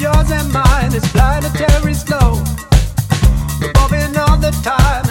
yours and mine is planetary slow. Revolving all the time.